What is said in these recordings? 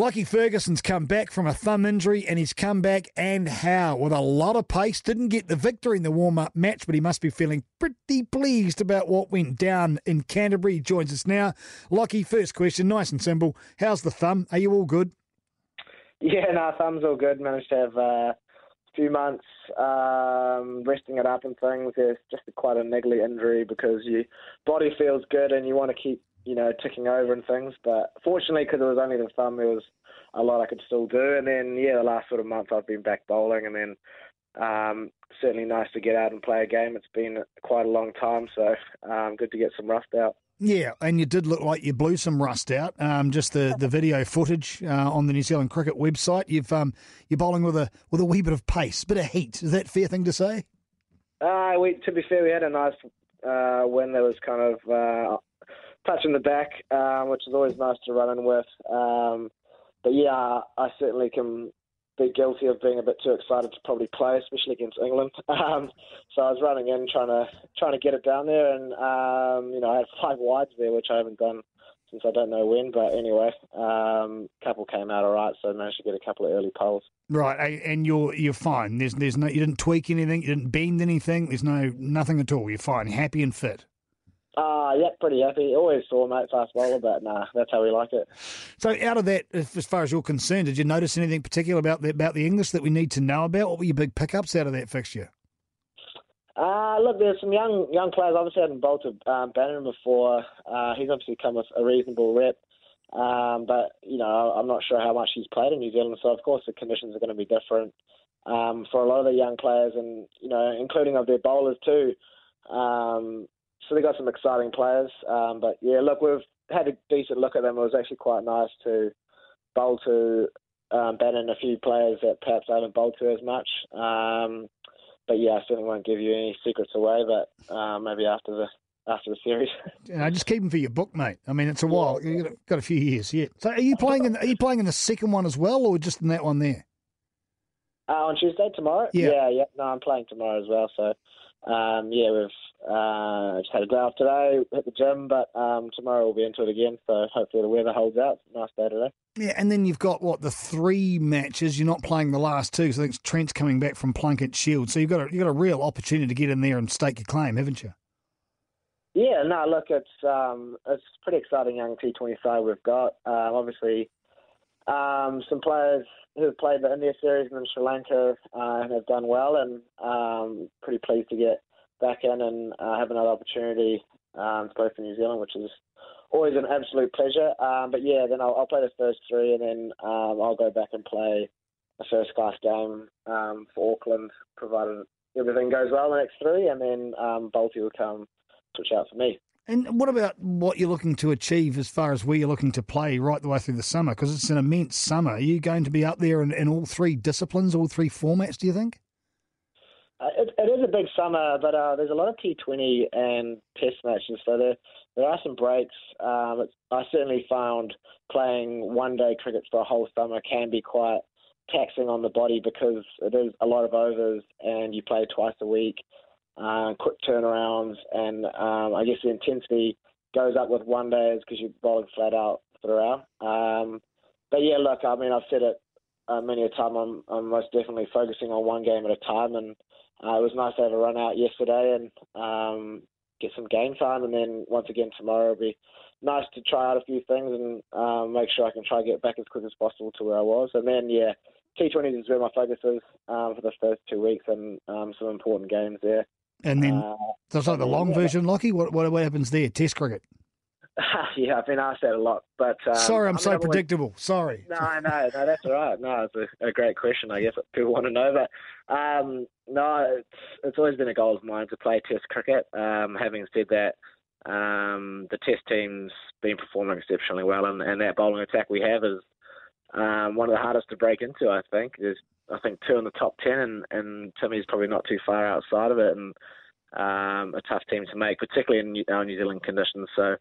Lockie Ferguson's come back from a thumb injury and he's come back and how? With a lot of pace. Didn't get the victory in the warm up match, but he must be feeling pretty pleased about what went down in Canterbury. He joins us now. Lockie, first question, nice and simple. How's the thumb? Are you all good? Yeah, no, thumb's all good. Managed to have uh, a few months um, resting it up and things. It's just quite a niggly injury because your body feels good and you want to keep you know, ticking over and things. But fortunately, because it was only the thumb, there was a lot I could still do. And then, yeah, the last sort of month I've been back bowling, and then um, certainly nice to get out and play a game. It's been quite a long time, so um, good to get some rust out. Yeah, and you did look like you blew some rust out. Um, just the, the video footage uh, on the New Zealand Cricket website. You've um, you're bowling with a with a wee bit of pace, bit of heat. Is that fair thing to say? Uh, we to be fair, we had a nice uh, when there was kind of uh, in the back, um, which is always nice to run in with. Um, but yeah, I certainly can be guilty of being a bit too excited to probably play, especially against England. Um, so I was running in trying to trying to get it down there, and um, you know I had five wides there, which I haven't done since I don't know when. But anyway, um, couple came out all right, so I managed to get a couple of early poles. Right, and you're you're fine. There's there's no you didn't tweak anything, you didn't bend anything. There's no nothing at all. You're fine, happy and fit. Uh, yeah, pretty happy. Always saw a mate fast bowler, but nah, that's how we like it. So, out of that, as far as you're concerned, did you notice anything particular about the, about the English that we need to know about? What were your big pickups out of that fixture? Uh, look, there's some young young players. Obviously, I haven't bowled to um, Banton before. Uh, he's obviously come with a reasonable rep, um, but you know, I'm not sure how much he's played in New Zealand. So, of course, the conditions are going to be different um, for a lot of the young players, and you know, including of their bowlers too. Um, so they got some exciting players. Um, but yeah, look, we've had a decent look at them. It was actually quite nice to bowl to um, Banton a few players that perhaps I haven't bowled to as much. Um, but yeah, I certainly won't give you any secrets away. But uh, maybe after the after the series. Yeah, just keep them for your book, mate. I mean, it's a while. You've got a few years yet. So, are you playing in? Are you playing in the second one as well, or just in that one there? Uh, on Tuesday tomorrow. Yeah. yeah, yeah. No, I'm playing tomorrow as well. So um, yeah, we've uh, just had a day off today, hit the gym, but um, tomorrow we'll be into it again. So hopefully the weather holds out. Nice day today. Yeah, and then you've got what the three matches. You're not playing the last two, so I think Trent's coming back from Plunket Shield. So you've got a, you've got a real opportunity to get in there and stake your claim, haven't you? Yeah, no, look, it's um, it's pretty exciting young T20 side we've got. Um, obviously, um, some players who have played the India series and in Sri Lanka uh, have done well, and um, pretty pleased to get back in and uh, have another opportunity um, to play for New Zealand, which is always an absolute pleasure. Um, but yeah, then I'll, I'll, play the first three, and then um, I'll go back and play a first class game um, for Auckland, provided everything goes well in the next three, and then um, Bolty will come switch out for me. And what about what you're looking to achieve as far as where you're looking to play right the way through the summer? Because it's an immense summer. Are you going to be up there in, in all three disciplines, all three formats, do you think? Uh, it, it is a big summer, but uh, there's a lot of T20 and Test matches, so there there are some breaks. Um, I certainly found playing one day cricket for a whole summer can be quite taxing on the body because it is a lot of overs and you play twice a week uh, quick turnarounds, and um, I guess the intensity goes up with one days because you're bowling flat out throughout. Um, but yeah, look, I mean, I've said it uh, many a time. I'm, I'm most definitely focusing on one game at a time, and uh, it was nice to have a run out yesterday and um, get some game time, and then once again tomorrow it'll be nice to try out a few things and um, make sure I can try to get back as quick as possible to where I was. And then yeah, T20 is where my focus is um, for the first two weeks, and um, some important games there. And then, uh, it's like the long yeah. version, Lockie. What, what what happens there? Test cricket. yeah, I've been asked that a lot, but um, sorry, I'm I mean, so predictable. Always... Sorry. No, no, no, that's all right. No, it's a, a, great question. I guess people want to know, but um, no, it's it's always been a goal of mine to play Test cricket. Um, having said that, um, the Test team's been performing exceptionally well, and, and that bowling attack we have is um, one of the hardest to break into. I think there's I think two in the top ten, and, and Timmy's probably not too far outside of it, and um, a tough team to make, particularly in New, our New Zealand conditions. So,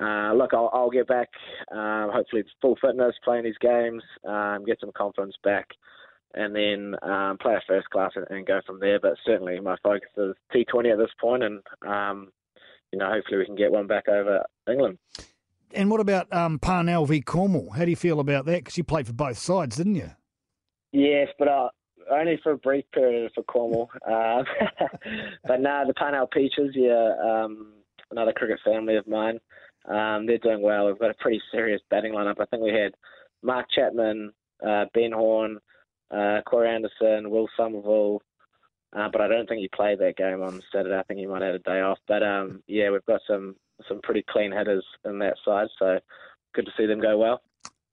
uh, look, I'll, I'll, get back. Um, hopefully, it's full fitness, playing these games, um, get some confidence back, and then um, play a first class and, and, go from there. But certainly, my focus is T20 at this point, and um, you know, hopefully, we can get one back over England. And what about um, Parnell v Cornwall? How do you feel about that? Because you played for both sides, didn't you? Yes, but uh, only for a brief period for Cornwall. Um, but now nah, the Parnell Peaches, yeah, um, another cricket family of mine. Um, they're doing well. We've got a pretty serious batting lineup. I think we had Mark Chapman, uh, Ben Horne, uh, Corey Anderson, Will Somerville, uh, but I don't think he played that game on Saturday. I think he might have had a day off. But um, yeah, we've got some some pretty clean hitters in that side, so good to see them go well.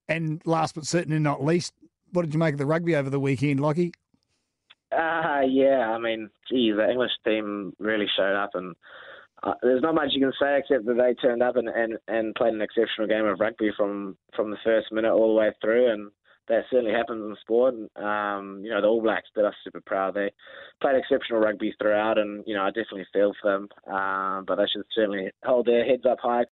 And last but certainly not least, what did you make of the rugby over the weekend, Lockie? Uh, yeah, I mean, gee, the English team really showed up, and uh, there's not much you can say except that they turned up and, and, and played an exceptional game of rugby from, from the first minute all the way through, and that certainly happens in sport. Um, you know, the All Blacks did us super proud. They played exceptional rugby throughout, and you know, I definitely feel for them. Um, but they should certainly hold their heads up high